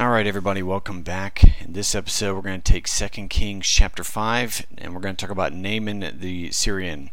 All right, everybody, welcome back. In this episode, we're going to take 2 Kings chapter 5, and we're going to talk about Naaman the Syrian.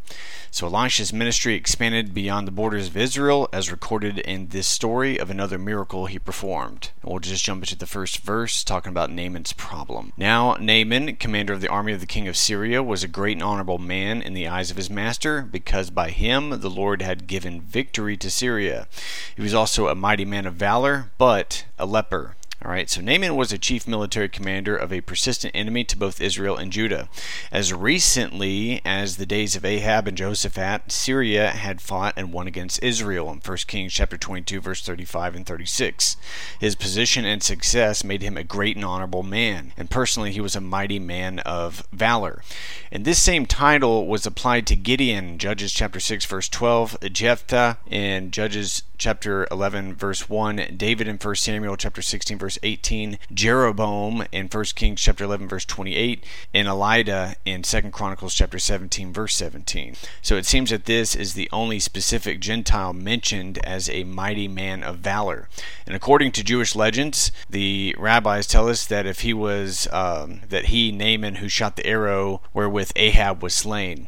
So, Elisha's ministry expanded beyond the borders of Israel, as recorded in this story of another miracle he performed. We'll just jump into the first verse, talking about Naaman's problem. Now, Naaman, commander of the army of the king of Syria, was a great and honorable man in the eyes of his master, because by him the Lord had given victory to Syria. He was also a mighty man of valor, but a leper. All right, so Naaman was a chief military commander of a persistent enemy to both Israel and Judah. As recently as the days of Ahab and Jehoshaphat, Syria had fought and won against Israel in 1 Kings chapter 22 verse 35 and 36. His position and success made him a great and honorable man, and personally he was a mighty man of valor. And this same title was applied to Gideon, Judges chapter 6 verse 12, Jephthah in Judges chapter 11 verse 1, David in 1 Samuel chapter 16 verse 18, Jeroboam in 1 Kings chapter 11 verse 28, and Eliada in 2 Chronicles chapter 17 verse 17. So it seems that this is the only specific Gentile mentioned as a mighty man of valor. And according to Jewish legends, the rabbis tell us that if he was um, that he Naaman who shot the arrow wherewith Ahab was slain.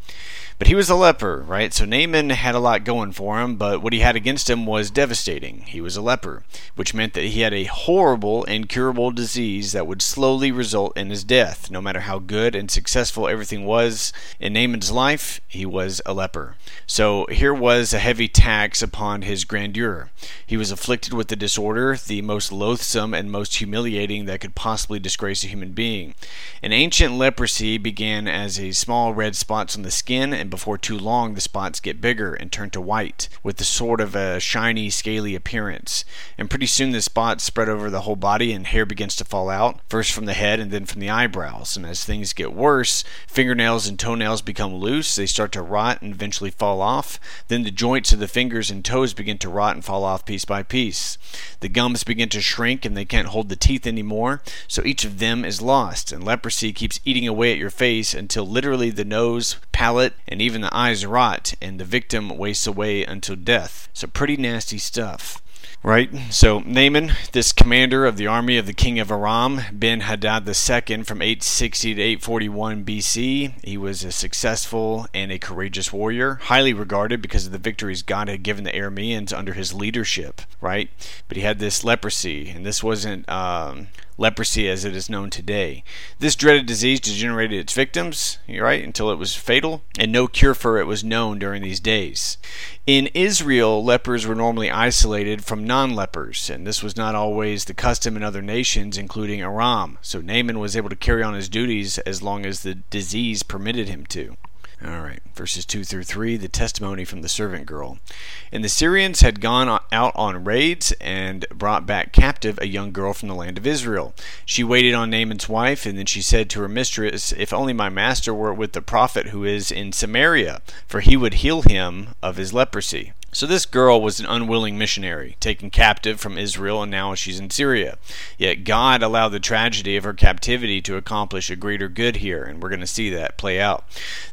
But he was a leper, right? So Naaman had a lot going for him, but what he had against him was devastating. He was a leper, which meant that he had a horrible, incurable disease that would slowly result in his death. No matter how good and successful everything was in Naaman's life, he was a leper. So here was a heavy tax upon his grandeur. He was afflicted with the disorder, the most loathsome and most humiliating that could possibly disgrace a human being. An ancient leprosy began as a small red spots on the skin and before too long the spots get bigger and turn to white, with a sort of a shiny, scaly appearance. And pretty soon the spots spread over the whole body and hair begins to fall out, first from the head and then from the eyebrows. And as things get worse, fingernails and toenails become loose, they start to rot and eventually fall off. Then the joints of the fingers and toes begin to rot and fall off piece by piece. The gums begin to shrink and they can't hold the teeth anymore, so each of them is lost. And leprosy keeps eating away at your face until literally the nose, palate, and and even the eyes rot, and the victim wastes away until death. So, pretty nasty stuff. Right? So, Naaman, this commander of the army of the king of Aram, Ben Hadad II, from 860 to 841 BC, he was a successful and a courageous warrior, highly regarded because of the victories God had given the Arameans under his leadership, right? But he had this leprosy, and this wasn't. Um, leprosy as it is known today. This dreaded disease degenerated its victims, right, until it was fatal, and no cure for it was known during these days. In Israel, lepers were normally isolated from non lepers, and this was not always the custom in other nations, including Aram. So Naaman was able to carry on his duties as long as the disease permitted him to. All right, verses 2 through 3, the testimony from the servant girl. And the Syrians had gone out on raids and brought back captive a young girl from the land of Israel. She waited on Naaman's wife, and then she said to her mistress, If only my master were with the prophet who is in Samaria, for he would heal him of his leprosy. So this girl was an unwilling missionary, taken captive from Israel, and now she's in Syria. Yet God allowed the tragedy of her captivity to accomplish a greater good here, and we're going to see that play out.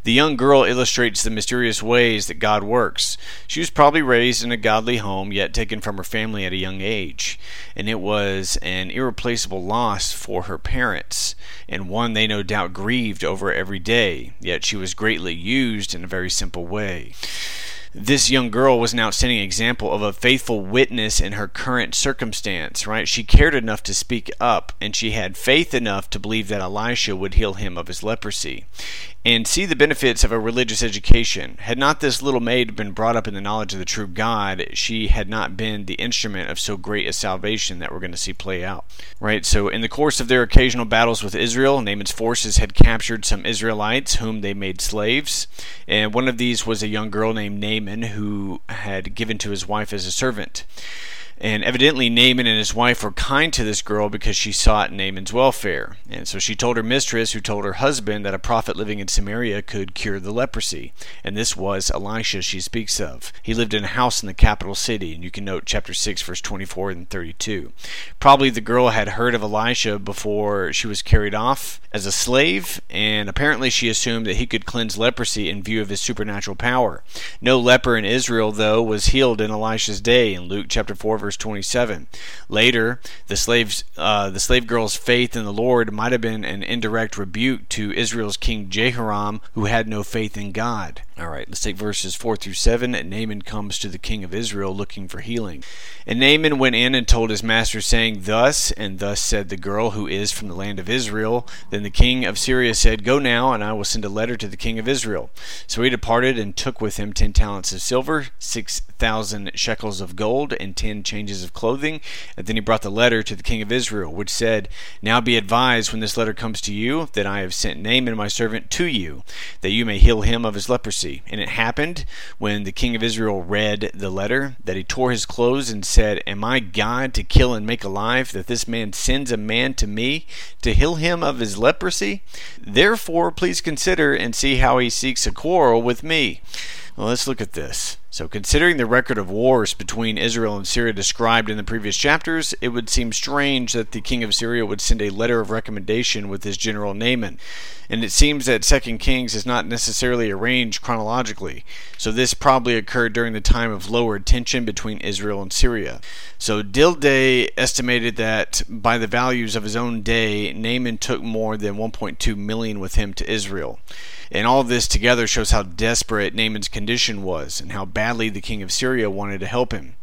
The young girl illustrates the mysterious ways that God works. She was probably raised in a godly home, yet taken from her family at a young age, and it was an irreplaceable loss for her parents, and one they no doubt grieved over every day. Yet she was greatly used in a very simple way. This young girl was an outstanding example of a faithful witness in her current circumstance, right? She cared enough to speak up, and she had faith enough to believe that Elisha would heal him of his leprosy and see the benefits of a religious education. Had not this little maid been brought up in the knowledge of the true God, she had not been the instrument of so great a salvation that we're going to see play out. Right? So, in the course of their occasional battles with Israel, Naaman's forces had captured some Israelites whom they made slaves. And one of these was a young girl named Naaman who had given to his wife as a servant. And evidently, Naaman and his wife were kind to this girl because she sought Naaman's welfare. And so she told her mistress, who told her husband, that a prophet living in Samaria could cure the leprosy. And this was Elisha she speaks of. He lived in a house in the capital city, and you can note chapter 6, verse 24 and 32. Probably the girl had heard of Elisha before she was carried off as a slave, and apparently she assumed that he could cleanse leprosy in view of his supernatural power. No leper in Israel, though, was healed in Elisha's day. In Luke chapter 4, verse 27. Later, the slaves, uh, the slave girl's faith in the Lord might have been an indirect rebuke to Israel's king Jehoram, who had no faith in God. All right, let's take verses 4 through 7. Naaman comes to the king of Israel looking for healing. And Naaman went in and told his master, saying, Thus and thus said the girl who is from the land of Israel. Then the king of Syria said, Go now, and I will send a letter to the king of Israel. So he departed and took with him ten talents of silver, six thousand shekels of gold, and ten changes of clothing. And then he brought the letter to the king of Israel, which said, Now be advised when this letter comes to you, that I have sent Naaman my servant to you, that you may heal him of his leprosy. And it happened, when the king of Israel read the letter, that he tore his clothes and said, Am I God to kill and make alive, that this man sends a man to me to heal him of his leprosy? Therefore, please consider and see how he seeks a quarrel with me. Well, let's look at this. So, considering the record of wars between Israel and Syria described in the previous chapters, it would seem strange that the king of Syria would send a letter of recommendation with his general Naaman. And it seems that Second Kings is not necessarily arranged chronologically, so this probably occurred during the time of lower tension between Israel and Syria. So Dilday estimated that by the values of his own day, Naaman took more than 1.2 million with him to Israel. And all this together shows how desperate Naaman's condition was and how badly the king of Syria wanted to help him.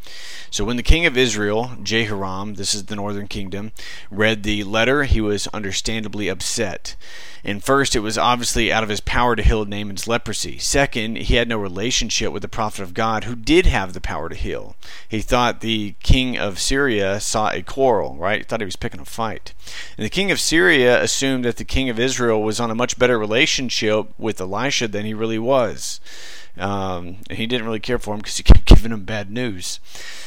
So when the king of Israel, Jehoram, this is the northern kingdom, read the letter, he was understandably upset. And first, it was obviously out of his power to heal Naaman's leprosy. Second, he had no relationship with the prophet of God who did have the power to heal. He thought the king of Syria saw a quarrel, right? He thought he was picking a fight. And the king of Syria assumed that the king of Israel was on a much better relationship with Elisha than he really was. Um, he didn't really care for him because he kept giving him bad news.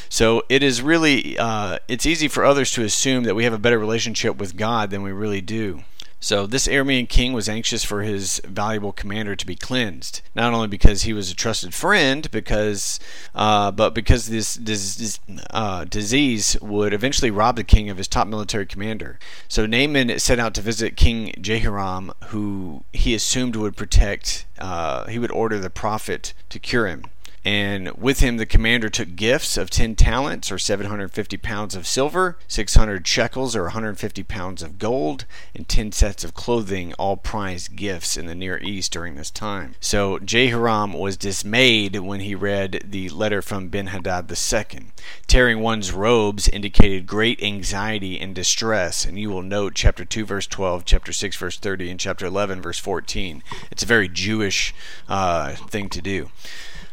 So it is really uh, it's easy for others to assume that we have a better relationship with God than we really do. So this Aramean king was anxious for his valuable commander to be cleansed, not only because he was a trusted friend, because uh, but because this, this uh, disease would eventually rob the king of his top military commander. So Naaman set out to visit King Jehoram, who he assumed would protect. Uh, he would order the prophet to cure him. And with him, the commander took gifts of 10 talents, or 750 pounds of silver, 600 shekels, or 150 pounds of gold, and 10 sets of clothing, all prized gifts in the Near East during this time. So Jehoram was dismayed when he read the letter from Ben Hadad II. Tearing one's robes indicated great anxiety and distress, and you will note chapter 2, verse 12, chapter 6, verse 30, and chapter 11, verse 14. It's a very Jewish uh, thing to do.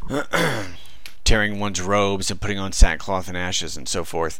tearing one's robes and putting on sackcloth and ashes and so forth.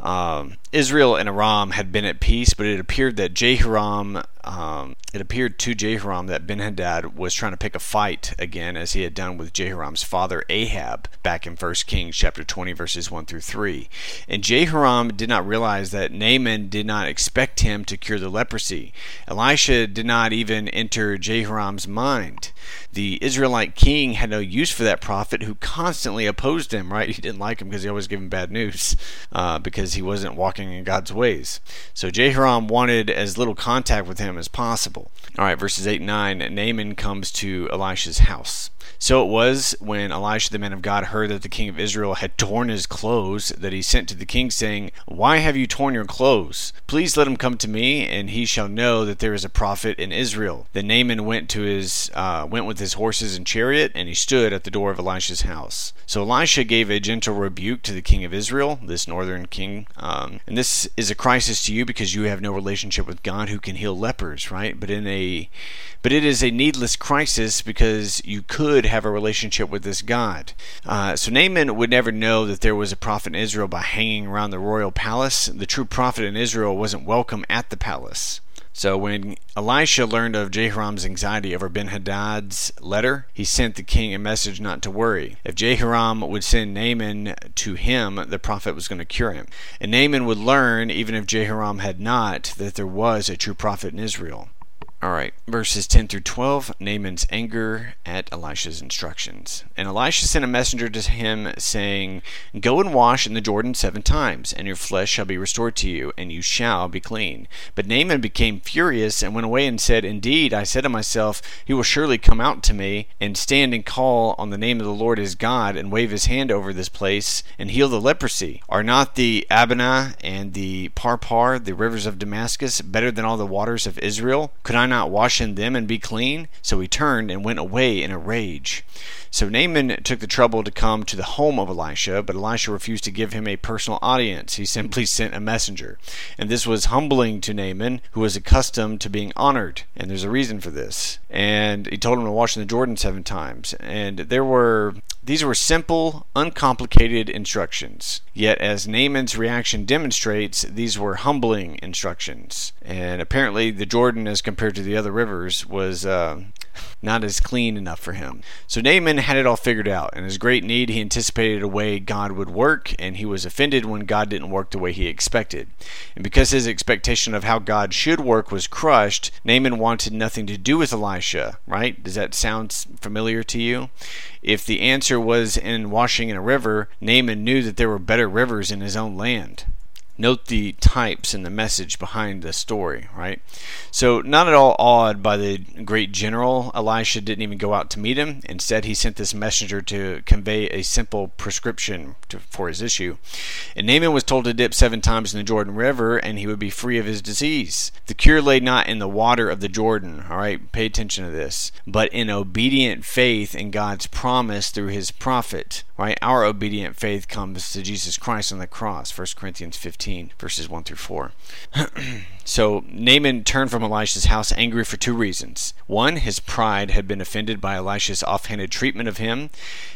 Um, Israel and Aram had been at peace, but it appeared that Jehoram, um, it appeared to Jehoram that Ben Hadad was trying to pick a fight again, as he had done with Jehoram's father Ahab back in 1 Kings chapter 20, verses 1 through 3. And Jehoram did not realize that Naaman did not expect him to cure the leprosy. Elisha did not even enter Jehoram's mind. The Israelite king had no use for that prophet who constantly opposed him, right? He didn't like him because he always gave him bad news, uh, because he wasn't walking in God's ways. So Jehoram wanted as little contact with him as possible. All right, verses 8 and 9 Naaman comes to Elisha's house. So it was when Elisha the man of God heard that the king of Israel had torn his clothes that he sent to the king, saying, Why have you torn your clothes? Please let him come to me, and he shall know that there is a prophet in Israel. Then Naaman went to his uh, went with his horses and chariot, and he stood at the door of Elisha's house. So Elisha gave a gentle rebuke to the king of Israel, this northern king. Um, and this is a crisis to you because you have no relationship with God who can heal lepers, right? But in a but it is a needless crisis because you could have a relationship with this God. Uh, so Naaman would never know that there was a prophet in Israel by hanging around the royal palace. The true prophet in Israel wasn't welcome at the palace. So when Elisha learned of Jehoram's anxiety over Ben Hadad's letter, he sent the king a message not to worry. If Jehoram would send Naaman to him, the prophet was going to cure him. And Naaman would learn, even if Jehoram had not, that there was a true prophet in Israel. All right, verses 10 through 12 Naaman's anger at Elisha's instructions. And Elisha sent a messenger to him, saying, Go and wash in the Jordan seven times, and your flesh shall be restored to you, and you shall be clean. But Naaman became furious and went away and said, Indeed, I said to myself, He will surely come out to me, and stand and call on the name of the Lord his God, and wave his hand over this place, and heal the leprosy. Are not the Abana and the Parpar, the rivers of Damascus, better than all the waters of Israel? Could I not wash in them and be clean? So he turned and went away in a rage. So Naaman took the trouble to come to the home of Elisha, but Elisha refused to give him a personal audience. He simply sent a messenger. And this was humbling to Naaman, who was accustomed to being honored. And there's a reason for this. And he told him to wash in the Jordan seven times. And there were these were simple, uncomplicated instructions. Yet, as Naaman's reaction demonstrates, these were humbling instructions. And apparently, the Jordan, as compared to the other rivers, was uh, not as clean enough for him. So Naaman had it all figured out. In his great need, he anticipated a way God would work, and he was offended when God didn't work the way he expected. And because his expectation of how God should work was crushed, Naaman wanted nothing to do with Elisha, right? Does that sound familiar to you? If the answer was in washing in a river, Naaman knew that there were better rivers in his own land note the types and the message behind the story, right? So, not at all awed by the great general, Elisha didn't even go out to meet him. Instead, he sent this messenger to convey a simple prescription to, for his issue. And Naaman was told to dip seven times in the Jordan River and he would be free of his disease. The cure lay not in the water of the Jordan, all right? Pay attention to this, but in obedient faith in God's promise through his prophet, right? Our obedient faith comes to Jesus Christ on the cross, 1 Corinthians 15 verses 1 through 4. so Naaman turned from Elisha's house angry for two reasons. One, his pride had been offended by Elisha's offhanded treatment of him,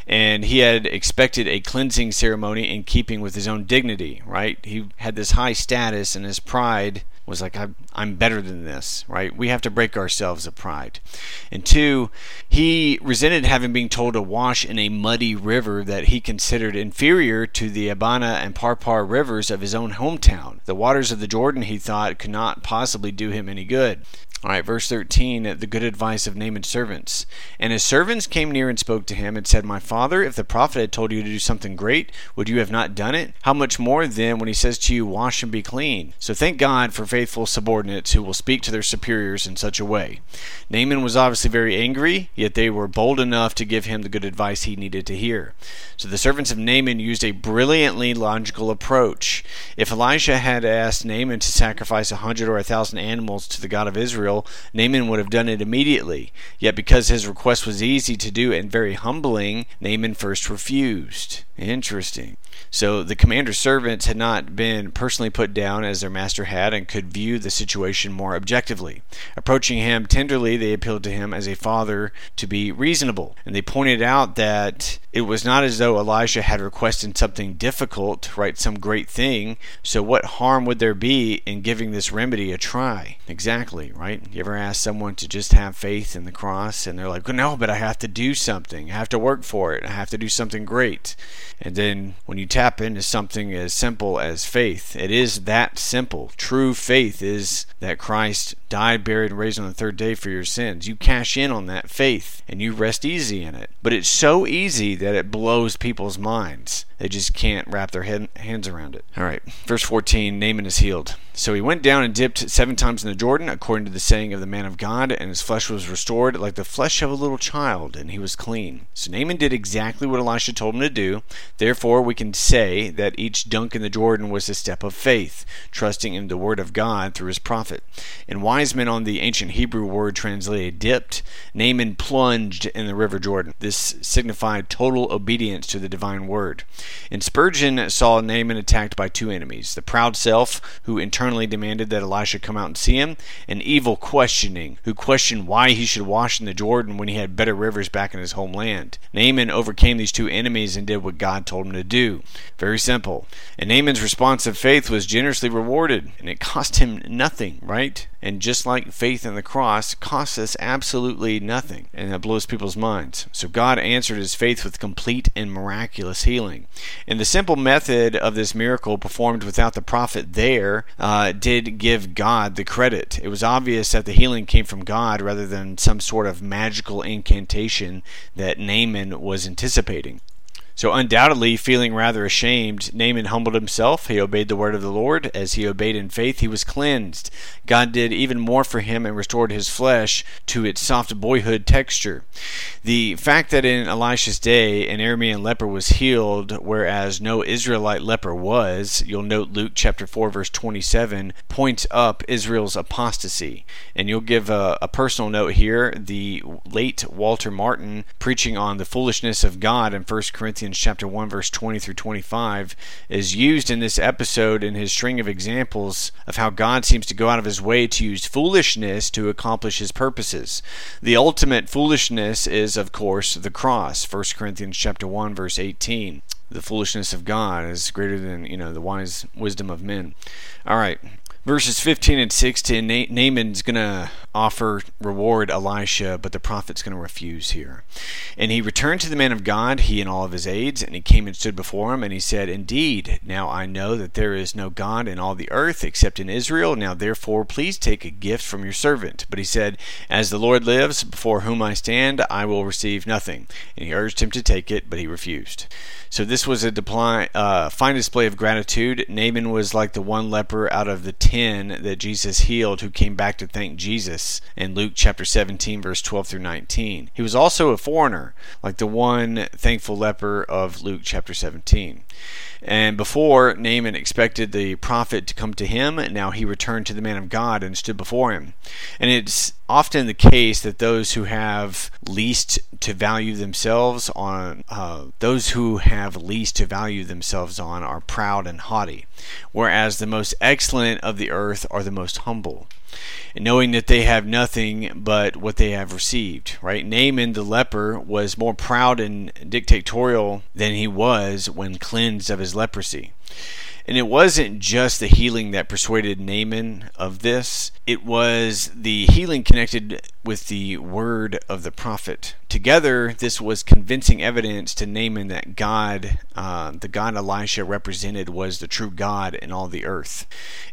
and he had expected a cleansing ceremony in keeping with his own dignity, right? He had this high status, and his pride was like, I'm, I'm better than this, right? We have to break ourselves of pride. And two, he resented having been told to wash in a muddy river that he considered inferior to the Abana and Parpar rivers of his own hometown. The waters of the Jordan, he thought, could not possibly do him any good. All right, verse 13, the good advice of Naaman's servants. And his servants came near and spoke to him and said, My father, if the prophet had told you to do something great, would you have not done it? How much more then when he says to you, Wash and be clean? So thank God for faithful subordinates who will speak to their superiors in such a way. Naaman was obviously very angry, yet they were bold enough to give him the good advice he needed to hear. So the servants of Naaman used a brilliantly logical approach. If Elisha had asked Naaman to sacrifice a hundred or a thousand animals to the God of Israel, Israel, Naaman would have done it immediately. Yet because his request was easy to do and very humbling, Naaman first refused. Interesting. So the commander's servants had not been personally put down as their master had and could view the situation more objectively. Approaching him tenderly, they appealed to him as a father to be reasonable. And they pointed out that it was not as though Elijah had requested something difficult, right, some great thing. So what harm would there be in giving this remedy a try? Exactly, right? You ever ask someone to just have faith in the cross and they're like, no, but I have to do something. I have to work for it. I have to do something great. And then when you tap into something as simple as faith, it is that simple. True faith is that Christ died, buried, and raised on the third day for your sins. You cash in on that faith and you rest easy in it. But it's so easy that it blows people's minds. They just can't wrap their head, hands around it. All right, verse 14 Naaman is healed. So he went down and dipped seven times in the Jordan, according to the saying of the man of God, and his flesh was restored like the flesh of a little child, and he was clean. So Naaman did exactly what Elisha told him to do. Therefore, we can say that each dunk in the Jordan was a step of faith, trusting in the word of God through his prophet. And wise on the ancient Hebrew word translated dipped, Naaman plunged in the river Jordan. This signified total obedience to the divine word. And Spurgeon saw Naaman attacked by two enemies the proud self, who internally demanded that Elisha come out and see him, and evil questioning, who questioned why he should wash in the Jordan when he had better rivers back in his homeland. Naaman overcame these two enemies and did what God told him to do. Very simple. And Naaman's response of faith was generously rewarded, and it cost him nothing, right? And just like faith in the cross costs us absolutely nothing, and that blows people's minds. So God answered his faith with complete and miraculous healing. And the simple method of this miracle performed without the prophet there uh, did give God the credit. It was obvious that the healing came from God rather than some sort of magical incantation that Naaman was anticipating. So, undoubtedly, feeling rather ashamed, Naaman humbled himself. He obeyed the word of the Lord. As he obeyed in faith, he was cleansed. God did even more for him and restored his flesh to its soft boyhood texture. The fact that in Elisha's day an Aramean leper was healed, whereas no Israelite leper was, you'll note Luke chapter 4, verse 27, points up Israel's apostasy. And you'll give a, a personal note here the late Walter Martin preaching on the foolishness of God in 1 Corinthians. Corinthians chapter 1 verse 20 through 25 is used in this episode in his string of examples of how God seems to go out of his way to use foolishness to accomplish his purposes. The ultimate foolishness is of course the cross. 1 Corinthians chapter 1 verse 18. The foolishness of God is greater than, you know, the wise wisdom of men. All right verses 15 and 16 Na- naaman's to offer reward elisha but the prophet's going to refuse here. And he returned to the man of god he and all of his aides and he came and stood before him and he said indeed now i know that there is no god in all the earth except in israel. Now therefore please take a gift from your servant. But he said as the lord lives before whom i stand i will receive nothing. And he urged him to take it but he refused. So this was a uh, fine display of gratitude. Naaman was like the one leper out of the 10 that Jesus healed who came back to thank Jesus in Luke chapter 17, verse 12 through 19. He was also a foreigner, like the one thankful leper of Luke chapter 17. And before Naaman expected the prophet to come to him, now he returned to the man of God and stood before him. And it's often the case that those who have least to value themselves on, uh, those who have least to value themselves on are proud and haughty, whereas the most excellent of the earth are the most humble and knowing that they have nothing but what they have received. Right? Naaman the leper was more proud and dictatorial than he was when cleansed of his leprosy. And it wasn't just the healing that persuaded Naaman of this, it was the healing connected with the word of the prophet. Together, this was convincing evidence to Naaman that God, uh, the God Elisha represented, was the true God in all the earth.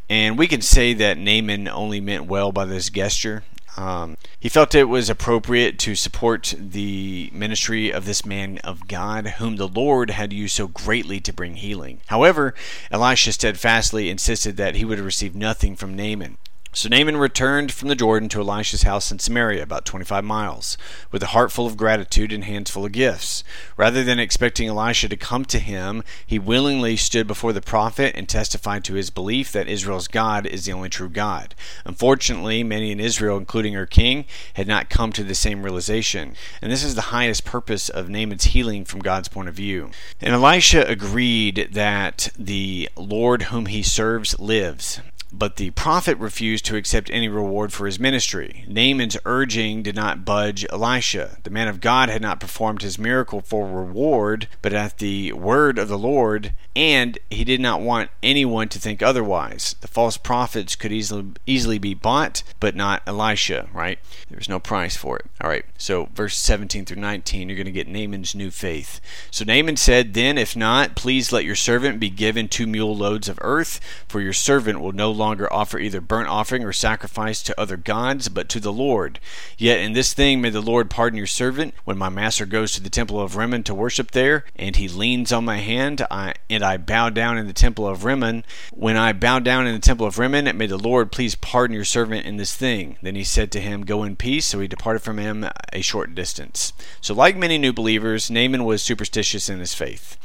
And we can say that Naaman only meant well by this gesture. Um, he felt it was appropriate to support the ministry of this man of God, whom the Lord had used so greatly to bring healing. However, Elisha steadfastly insisted that he would receive nothing from Naaman. So Naaman returned from the Jordan to Elisha's house in Samaria, about 25 miles, with a heart full of gratitude and hands full of gifts. Rather than expecting Elisha to come to him, he willingly stood before the prophet and testified to his belief that Israel's God is the only true God. Unfortunately, many in Israel, including her king, had not come to the same realization, and this is the highest purpose of Naaman's healing from God's point of view. And Elisha agreed that the Lord whom he serves lives, but the prophet refused to accept any reward for his ministry. Naaman's urging did not budge Elisha. The man of God had not performed his miracle for reward, but at the word of the Lord, and he did not want anyone to think otherwise. The false prophets could easily easily be bought, but not Elisha, right? There was no price for it. All right. So verse 17 through 19, you're going to get Naaman's new faith. So Naaman said, "Then if not, please let your servant be given two mule loads of earth, for your servant will no longer offer either burnt offering or sacrifice to other gods, but to the Lord. Yet in this thing may the Lord pardon your servant. When my master goes to the temple of Rimmon to worship there, and he leans on my hand, I, and I bow down in the temple of Rimmon. When I bow down in the temple of Rimmon, may the Lord please pardon your servant in this thing. Then he said to him, Go in peace. So he departed from him a short distance. So, like many new believers, Naaman was superstitious in his faith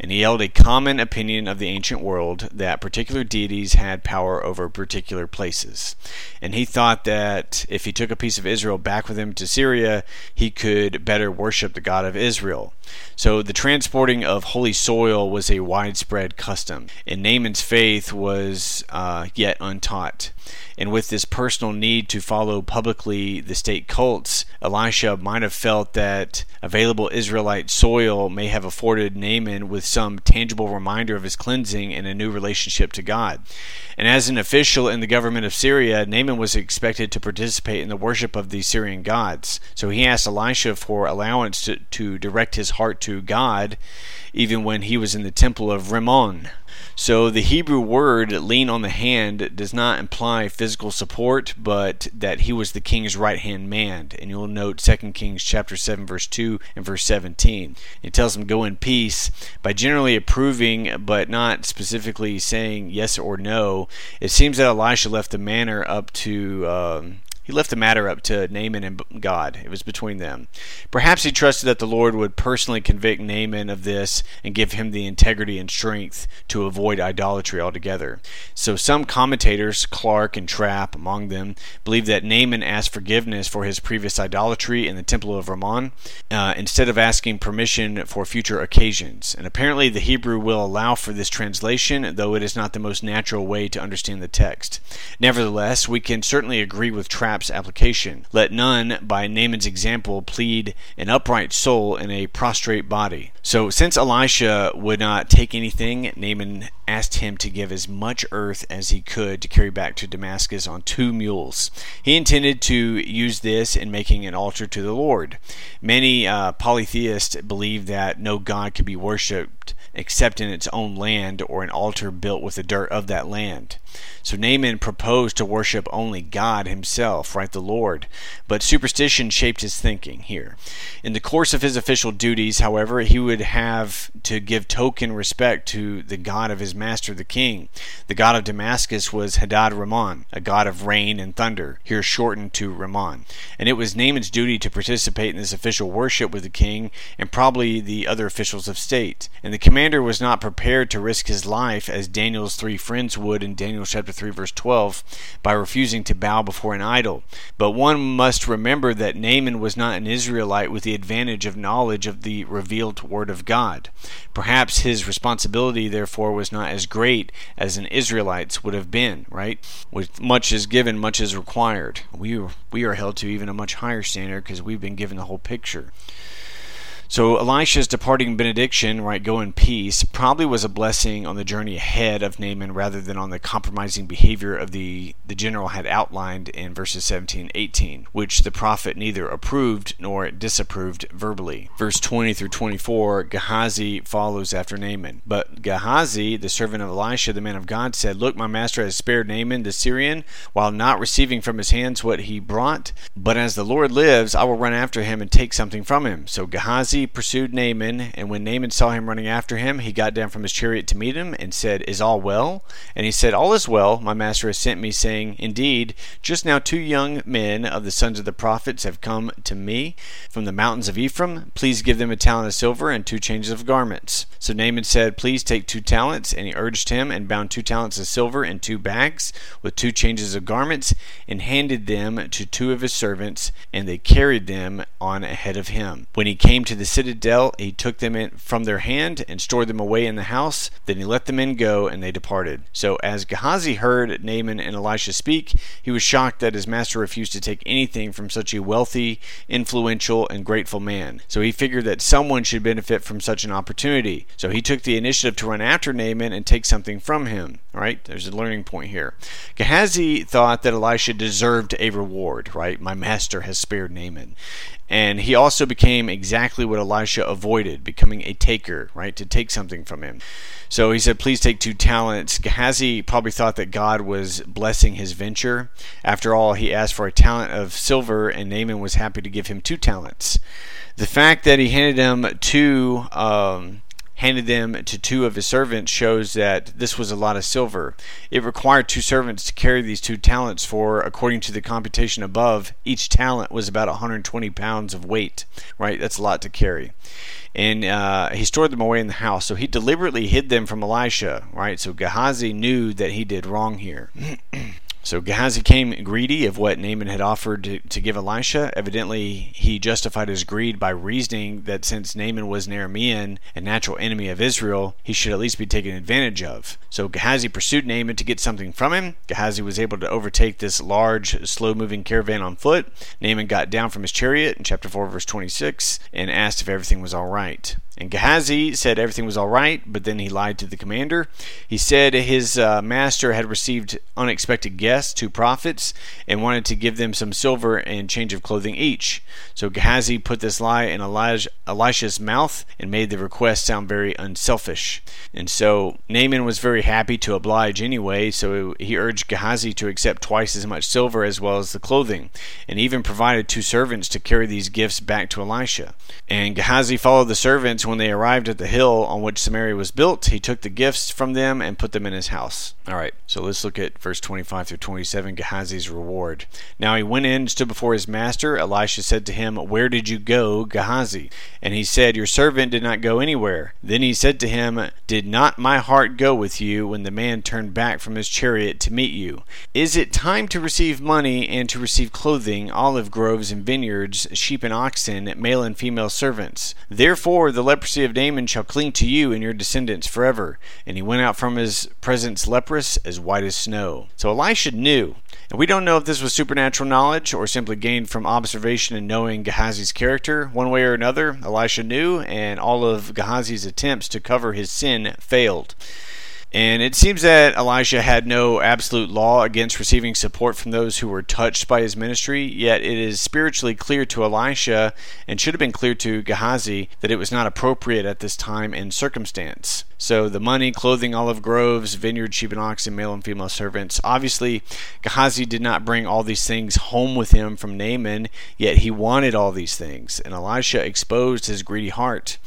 and he held a common opinion of the ancient world that particular deities had power over particular places. And he thought that if he took a piece of Israel back with him to Syria, he could better worship the God of Israel. So the transporting of holy soil was a widespread custom, and Naaman's faith was uh, yet untaught. And with this personal need to follow publicly the state cults, Elisha might have felt that available Israelite soil may have afforded Naaman with some tangible reminder of his cleansing and a new relationship to God. And as an official in the government of Syria, Naaman was expected to participate in the worship of the Syrian gods. So he asked Elisha for allowance to, to direct his heart to God, even when he was in the temple of Rimmon. So the Hebrew word lean on the hand does not imply physical support, but that he was the king's right hand man. And you'll note 2 Kings chapter 7 verse 2 and verse 17. It tells him go in peace by generally approving but not specifically saying yes or no. It seems that Elisha left the manner up to um, he left the matter up to Naaman and God. It was between them. Perhaps he trusted that the Lord would personally convict Naaman of this and give him the integrity and strength to avoid idolatry altogether. So some commentators, Clarke and Trapp among them, believe that Naaman asked forgiveness for his previous idolatry in the temple of Ramon uh, instead of asking permission for future occasions. And apparently the Hebrew will allow for this translation, though it is not the most natural way to understand the text. Nevertheless, we can certainly agree with Trapp application. Let none, by Naaman's example, plead an upright soul in a prostrate body. So, since Elisha would not take anything, Naaman asked him to give as much earth as he could to carry back to Damascus on two mules. He intended to use this in making an altar to the Lord. Many uh, polytheists believe that no god could be worshipped except in its own land or an altar built with the dirt of that land. So Naaman proposed to worship only God himself, right, the Lord. But superstition shaped his thinking here. In the course of his official duties, however, he would have to give token respect to the God of his master, the king. The God of Damascus was Hadad Ramon, a god of rain and thunder, here shortened to Ramon. And it was Naaman's duty to participate in this official worship with the king and probably the other officials of state. And the commander was not prepared to risk his life as Daniel's three friends would in Daniel chapter 3 verse 12 by refusing to bow before an idol. But one must remember that Naaman was not an Israelite with the advantage of knowledge of the revealed word of God. Perhaps his responsibility therefore was not as great as an Israelite's would have been, right? With much is given, much is required. We we are held to even a much higher standard because we've been given the whole picture. So Elisha's departing benediction, right, go in peace, probably was a blessing on the journey ahead of Naaman rather than on the compromising behavior of the, the general had outlined in verses 17 18, which the prophet neither approved nor disapproved verbally. Verse 20 through 24, Gehazi follows after Naaman. But Gehazi, the servant of Elisha, the man of God, said, Look, my master has spared Naaman the Syrian, while not receiving from his hands what he brought. But as the Lord lives, I will run after him and take something from him. So Gehazi pursued Naaman, and when Naaman saw him running after him, he got down from his chariot to meet him and said, Is all well? And he said, All is well. My master has sent me, saying, Indeed, just now two young men of the sons of the prophets have come to me from the mountains of Ephraim. Please give them a talent of silver and two changes of garments. So Naaman said, Please take two talents. And he urged him and bound two talents of silver in two bags with two changes of garments and handed them to two of his servants, and they carried them on ahead of him. When he came to the citadel, he took them in from their hand and stored them away in the house. Then he let the men go, and they departed. So as Gehazi heard Naaman and Elisha speak, he was shocked that his master refused to take anything from such a wealthy, influential, and grateful man. So he figured that someone should benefit from such an opportunity. So he took the initiative to run after Naaman and take something from him. Right? There's a learning point here. Gehazi thought that Elisha deserved a reward. Right? My master has spared Naaman. And he also became exactly what Elisha avoided, becoming a taker, right? To take something from him. So he said, Please take two talents. Gehazi probably thought that God was blessing his venture. After all, he asked for a talent of silver, and Naaman was happy to give him two talents. The fact that he handed him two. Um, handed them to two of his servants shows that this was a lot of silver. It required two servants to carry these two talents, for according to the computation above, each talent was about 120 pounds of weight. Right? That's a lot to carry. And uh, he stored them away in the house. So he deliberately hid them from Elisha. Right? So Gehazi knew that he did wrong here. So Gehazi came greedy of what Naaman had offered to, to, give Elisha. Evidently, he justified his greed by reasoning that since Naaman was an Aramean, a natural enemy of Israel, he should at least be taken advantage of. So Gehazi pursued Naaman to get something from him. Gehazi was able to overtake this large, slow moving caravan on foot. Naaman got down from his chariot in chapter 4, verse 26, and asked if everything was all right. And Gehazi said everything was all right, but then he lied to the commander. He said his uh, master had received unexpected guests, two prophets, and wanted to give them some silver and change of clothing each. So Gehazi put this lie in Elisha's mouth and made the request sound very unselfish. And so Naaman was very happy to oblige anyway, so he urged Gehazi to accept twice as much silver as well as the clothing, and even provided two servants to carry these gifts back to Elisha. And Gehazi followed the servants when they arrived at the hill on which Samaria was built, he took the gifts from them and put them in his house. All right, so let's look at verse 25 through 27, Gehazi's reward. Now he went in and stood before his master. Elisha said to him, Where did you go, Gehazi? And he said, Your servant did not go anywhere. Then he said to him, Did not my heart go with you when the man turned back from his chariot to meet you? Is it time to receive money and to receive clothing, olive groves and vineyards, sheep and oxen, male and female servants? Therefore the leprosy of Naaman shall cling to you and your descendants forever. And he went out from his presence leprous, as white as snow. So Elisha knew. And we don't know if this was supernatural knowledge or simply gained from observation and knowing Gehazi's character. One way or another, Elisha knew, and all of Gehazi's attempts to cover his sin failed. And it seems that Elisha had no absolute law against receiving support from those who were touched by his ministry, yet it is spiritually clear to Elisha, and should have been clear to Gehazi, that it was not appropriate at this time and circumstance. So the money, clothing, olive groves, vineyard, sheep and oxen, male and female servants. Obviously, Gehazi did not bring all these things home with him from Naaman, yet he wanted all these things, and Elisha exposed his greedy heart.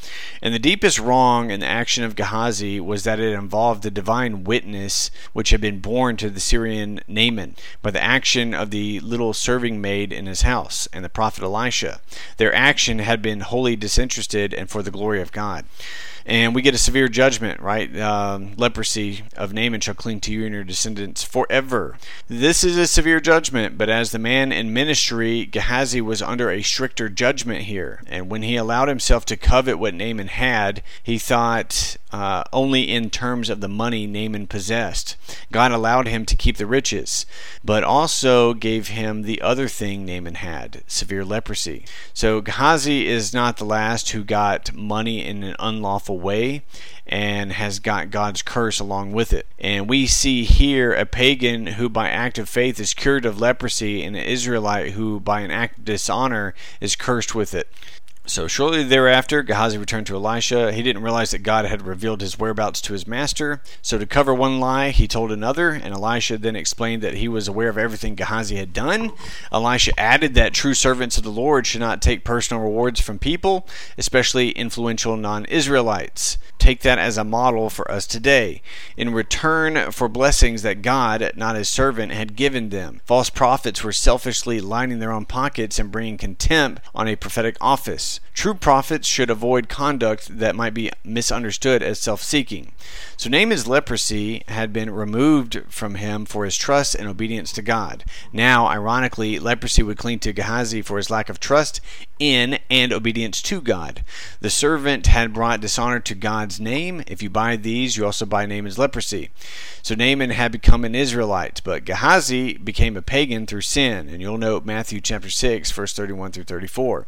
And the deepest wrong in the action of Gehazi was that it involved the divine witness which had been borne to the Syrian Naaman by the action of the little serving maid in his house and the prophet Elisha. Their action had been wholly disinterested and for the glory of God and we get a severe judgment, right? Um, leprosy of Naaman shall cling to you and your descendants forever. This is a severe judgment, but as the man in ministry, Gehazi was under a stricter judgment here. And when he allowed himself to covet what Naaman had, he thought uh, only in terms of the money Naaman possessed. God allowed him to keep the riches, but also gave him the other thing Naaman had severe leprosy. So Gehazi is not the last who got money in an unlawful way and has got God's curse along with it. And we see here a pagan who, by act of faith, is cured of leprosy, and an Israelite who, by an act of dishonor, is cursed with it. So shortly thereafter, Gehazi returned to Elisha. He didn't realize that God had revealed his whereabouts to his master. So to cover one lie, he told another, and Elisha then explained that he was aware of everything Gehazi had done. Elisha added that true servants of the Lord should not take personal rewards from people, especially influential non Israelites. Take that as a model for us today. In return for blessings that God, not his servant, had given them, false prophets were selfishly lining their own pockets and bringing contempt on a prophetic office. True prophets should avoid conduct that might be misunderstood as self seeking. So Naaman's leprosy had been removed from him for his trust and obedience to God. Now, ironically, leprosy would cling to Gehazi for his lack of trust in and obedience to God. The servant had brought dishonor to God's name. If you buy these, you also buy Naaman's leprosy. So Naaman had become an Israelite, but Gehazi became a pagan through sin. And you'll note Matthew chapter 6, verse 31 through 34.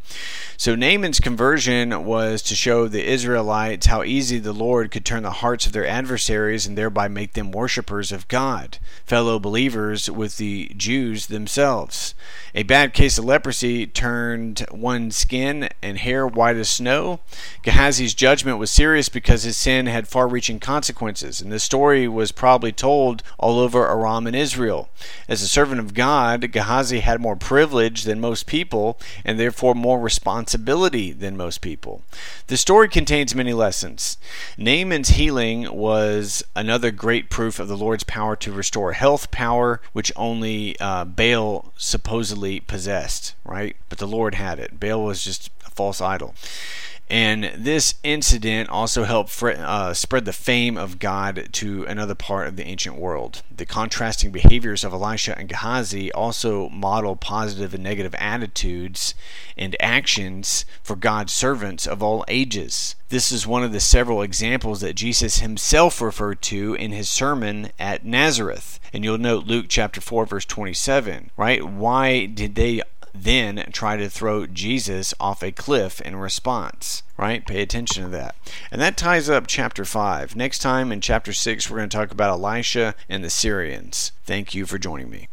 So Naaman's conversion was to show the Israelites how easy the Lord could turn the hearts of their adversaries and thereby make them worshippers of God, fellow believers with the Jews themselves. A bad case of leprosy turned one's skin and hair white as snow. Gehazi's judgment was serious because his sin had far reaching consequences, and the story was probably told all over Aram and Israel. As a servant of God, Gehazi had more privilege than most people, and therefore more responsibility than most people. The story contains many lessons. Naaman's healing was another great proof of the Lord's power to restore health, power which only uh, Baal supposedly possessed, right? But the Lord had it. Baal was just a false idol. And this incident also helped uh, spread the fame of God to another part of the ancient world. The contrasting behaviors of Elisha and Gehazi also model positive and negative attitudes and actions for God's servants of all ages. This is one of the several examples that Jesus himself referred to in his sermon at Nazareth. And you'll note Luke chapter 4 verse 27, right? Why did they then try to throw Jesus off a cliff in response. Right? Pay attention to that. And that ties up chapter 5. Next time in chapter 6, we're going to talk about Elisha and the Syrians. Thank you for joining me.